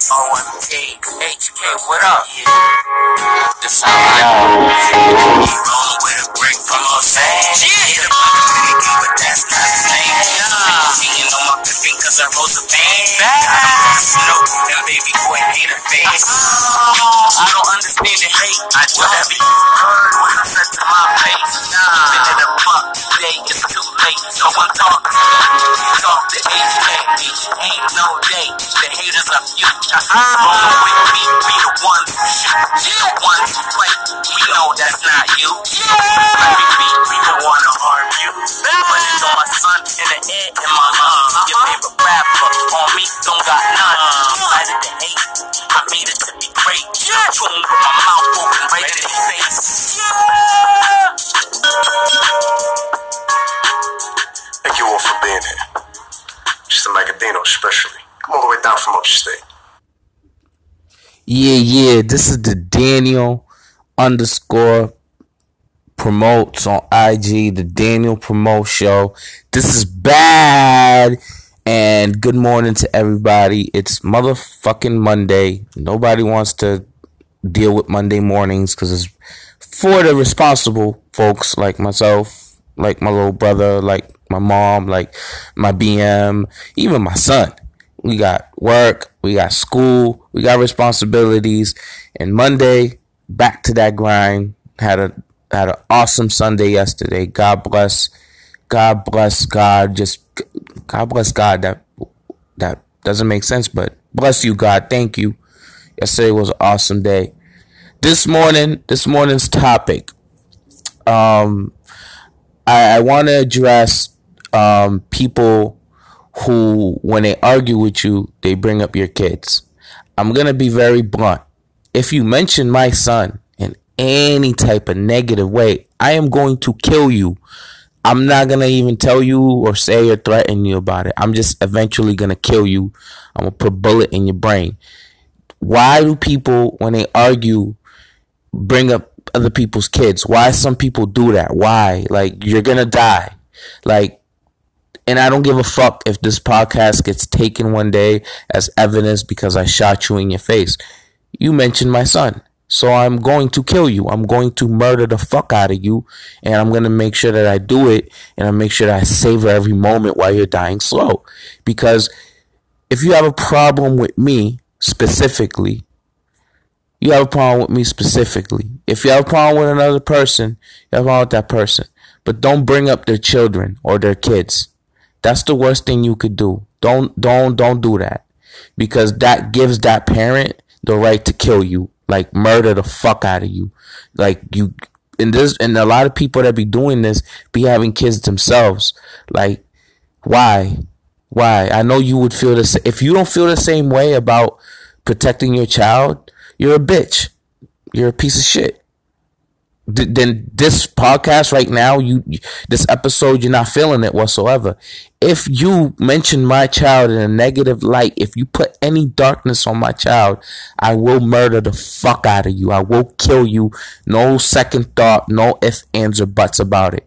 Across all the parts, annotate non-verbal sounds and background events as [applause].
OMG, HK, what up? This how I know. You roll with a brick from Los Angeles. Yeah. But that's not the same. Yeah. Cheating on my pimpin' cause I rose a band. Snow and baby boy hate a face. I don't understand the hate. I don't. Whatever you heard what I said to my face. Nah. Been in a buck today, it's too late. So I'm talking. Talk HK. Ain't no day. The haters are few. Roll with me, we the ones who shoot. We the ones who fight. We know that's not you. Every beat, we don't wanna harm you. But it's on my son in the air in my lungs. Your favorite rapper on me don't got none. Decided to hate. I made it to be great. Chewing with my mouth open right in his face. Thank you all for being here. Mr. Magadino, especially. Come all the way down from upstate. Yeah, yeah. This is the Daniel underscore promotes on IG, the Daniel Promote Show. This is bad. And good morning to everybody. It's motherfucking Monday. Nobody wants to deal with Monday mornings because it's for the responsible folks like myself, like my little brother, like my mom, like my BM, even my son. We got work, we got school, we got responsibilities. And Monday, back to that grind. Had a had an awesome Sunday yesterday. God bless, God bless God. Just God bless God. That that doesn't make sense, but bless you, God. Thank you. Yesterday was an awesome day. This morning, this morning's topic. Um, I, I want to address um, people who, when they argue with you, they bring up your kids. I'm gonna be very blunt. If you mention my son in any type of negative way, I am going to kill you. I'm not gonna even tell you or say or threaten you about it. I'm just eventually gonna kill you. I'm gonna put a bullet in your brain. Why do people, when they argue, bring up other people's kids? Why some people do that? Why? Like you're gonna die. Like and I don't give a fuck if this podcast gets taken one day as evidence because I shot you in your face. You mentioned my son. So I'm going to kill you. I'm going to murder the fuck out of you. And I'm going to make sure that I do it. And I make sure that I savor every moment while you're dying slow. Because if you have a problem with me specifically, you have a problem with me specifically. If you have a problem with another person, you have a problem with that person. But don't bring up their children or their kids. That's the worst thing you could do. Don't don't don't do that. Because that gives that parent the right to kill you. Like murder the fuck out of you. Like you and this and a lot of people that be doing this be having kids themselves. Like why? Why? I know you would feel the sa- if you don't feel the same way about protecting your child, you're a bitch. You're a piece of shit th- then this podcast right now, you this episode, you're not feeling it whatsoever. If you mention my child in a negative light, if you put any darkness on my child, I will murder the fuck out of you. I will kill you. No second thought, no ifs, ands, or buts about it.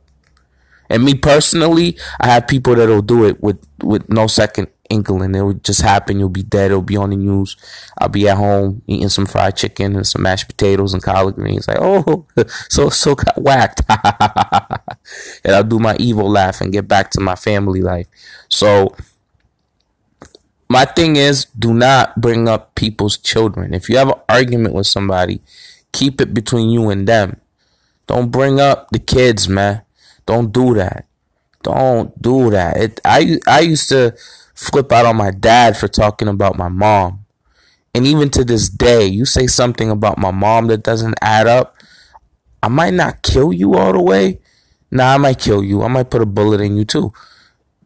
And me personally, I have people that'll do it with with no second inkling. It would just happen. You'll be dead. It'll be on the news. I'll be at home eating some fried chicken and some mashed potatoes and collard greens. Like, oh, [laughs] so so got whacked. [laughs] and I'll do my evil laugh and get back to my family life. So my thing is, do not bring up people's children. If you have an argument with somebody, keep it between you and them. Don't bring up the kids, man. Don't do that. Don't do that. It, I I used to flip out on my dad for talking about my mom. And even to this day, you say something about my mom that doesn't add up, I might not kill you all the way. Nah, I might kill you. I might put a bullet in you too.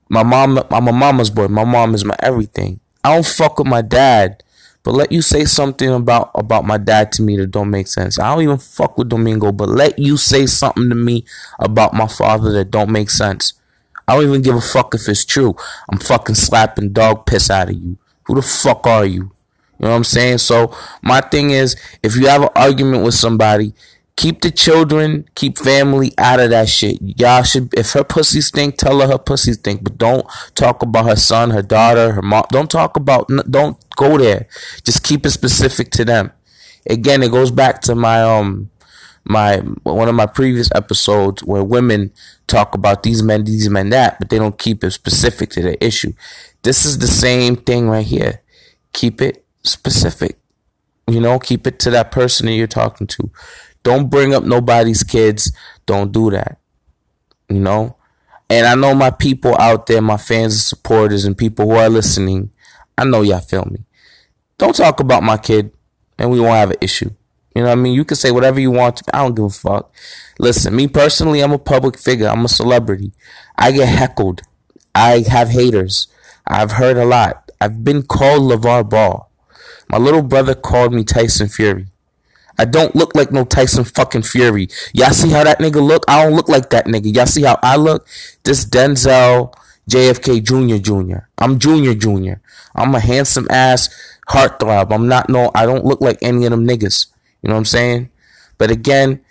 My mom, I'm a mama's boy. My mom is my everything. I don't fuck with my dad, but let you say something about about my dad to me that don't make sense. I don't even fuck with Domingo, but let you say something to me about my father that don't make sense. I don't even give a fuck if it's true. I'm fucking slapping dog piss out of you. Who the fuck are you? You know what I'm saying? So my thing is, if you have an argument with somebody, Keep the children, keep family out of that shit. Y'all should, if her pussy stink, tell her her pussy stink. But don't talk about her son, her daughter, her mom. Don't talk about, don't go there. Just keep it specific to them. Again, it goes back to my, um, my, one of my previous episodes where women talk about these men, these men, that, but they don't keep it specific to the issue. This is the same thing right here. Keep it specific. You know, keep it to that person that you're talking to. Don't bring up nobody's kids. Don't do that. You know? And I know my people out there, my fans and supporters and people who are listening, I know y'all feel me. Don't talk about my kid and we won't have an issue. You know what I mean? You can say whatever you want. to. I don't give a fuck. Listen, me personally, I'm a public figure. I'm a celebrity. I get heckled. I have haters. I've heard a lot. I've been called LaVar Ball. My little brother called me Tyson Fury. I don't look like no Tyson fucking Fury. Y'all see how that nigga look? I don't look like that nigga. Y'all see how I look? This Denzel JFK Jr. Jr. I'm Junior Jr. I'm a handsome ass heartthrob. I'm not no, I don't look like any of them niggas. You know what I'm saying? But again,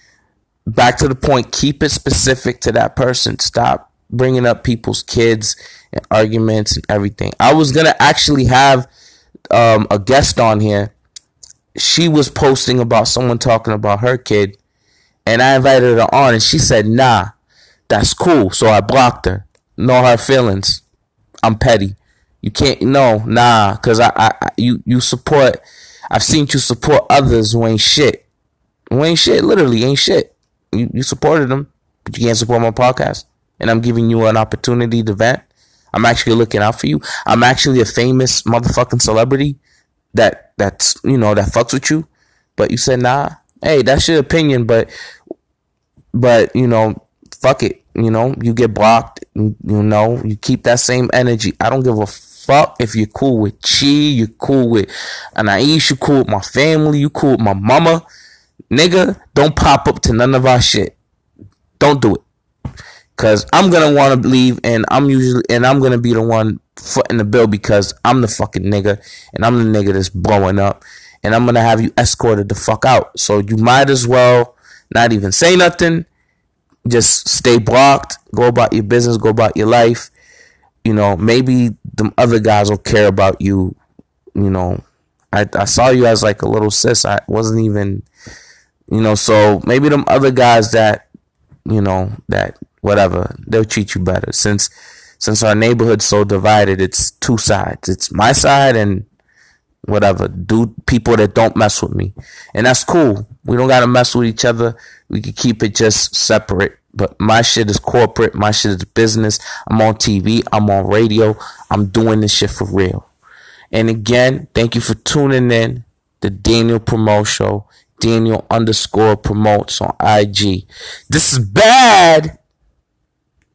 back to the point, keep it specific to that person. Stop bringing up people's kids and arguments and everything. I was going to actually have um, a guest on here she was posting about someone talking about her kid, and I invited her on, and she said, "Nah, that's cool." So I blocked her. No hard feelings. I'm petty. You can't no nah, cause I, I you you support. I've seen you support others who ain't shit. Who ain't shit. Literally ain't shit. You you supported them, but you can't support my podcast. And I'm giving you an opportunity to vent. I'm actually looking out for you. I'm actually a famous motherfucking celebrity that that's you know that fucks with you, but you said nah. Hey, that's your opinion, but but you know, fuck it. You know, you get blocked. You, you know, you keep that same energy. I don't give a fuck if you're cool with Chi, you're cool with Anais, you cool with my family, you cool with my mama. Nigga, don't pop up to none of our shit. Don't do it. Cause I'm gonna wanna leave and I'm usually and I'm gonna be the one footing the bill because I'm the fucking nigga and I'm the nigga that's blowing up and I'm gonna have you escorted the fuck out. So you might as well not even say nothing. Just stay blocked, go about your business, go about your life. You know, maybe the other guys will care about you. You know, I, I saw you as like a little sis. I wasn't even, you know, so maybe them other guys that, you know, that whatever, they'll treat you better. Since since our neighborhood's so divided, it's two sides. It's my side and whatever. Do people that don't mess with me. And that's cool. We don't gotta mess with each other. We can keep it just separate. But my shit is corporate, my shit is business. I'm on TV, I'm on radio, I'm doing this shit for real. And again, thank you for tuning in. The Daniel Promote Show. Daniel underscore promotes on IG. This is bad.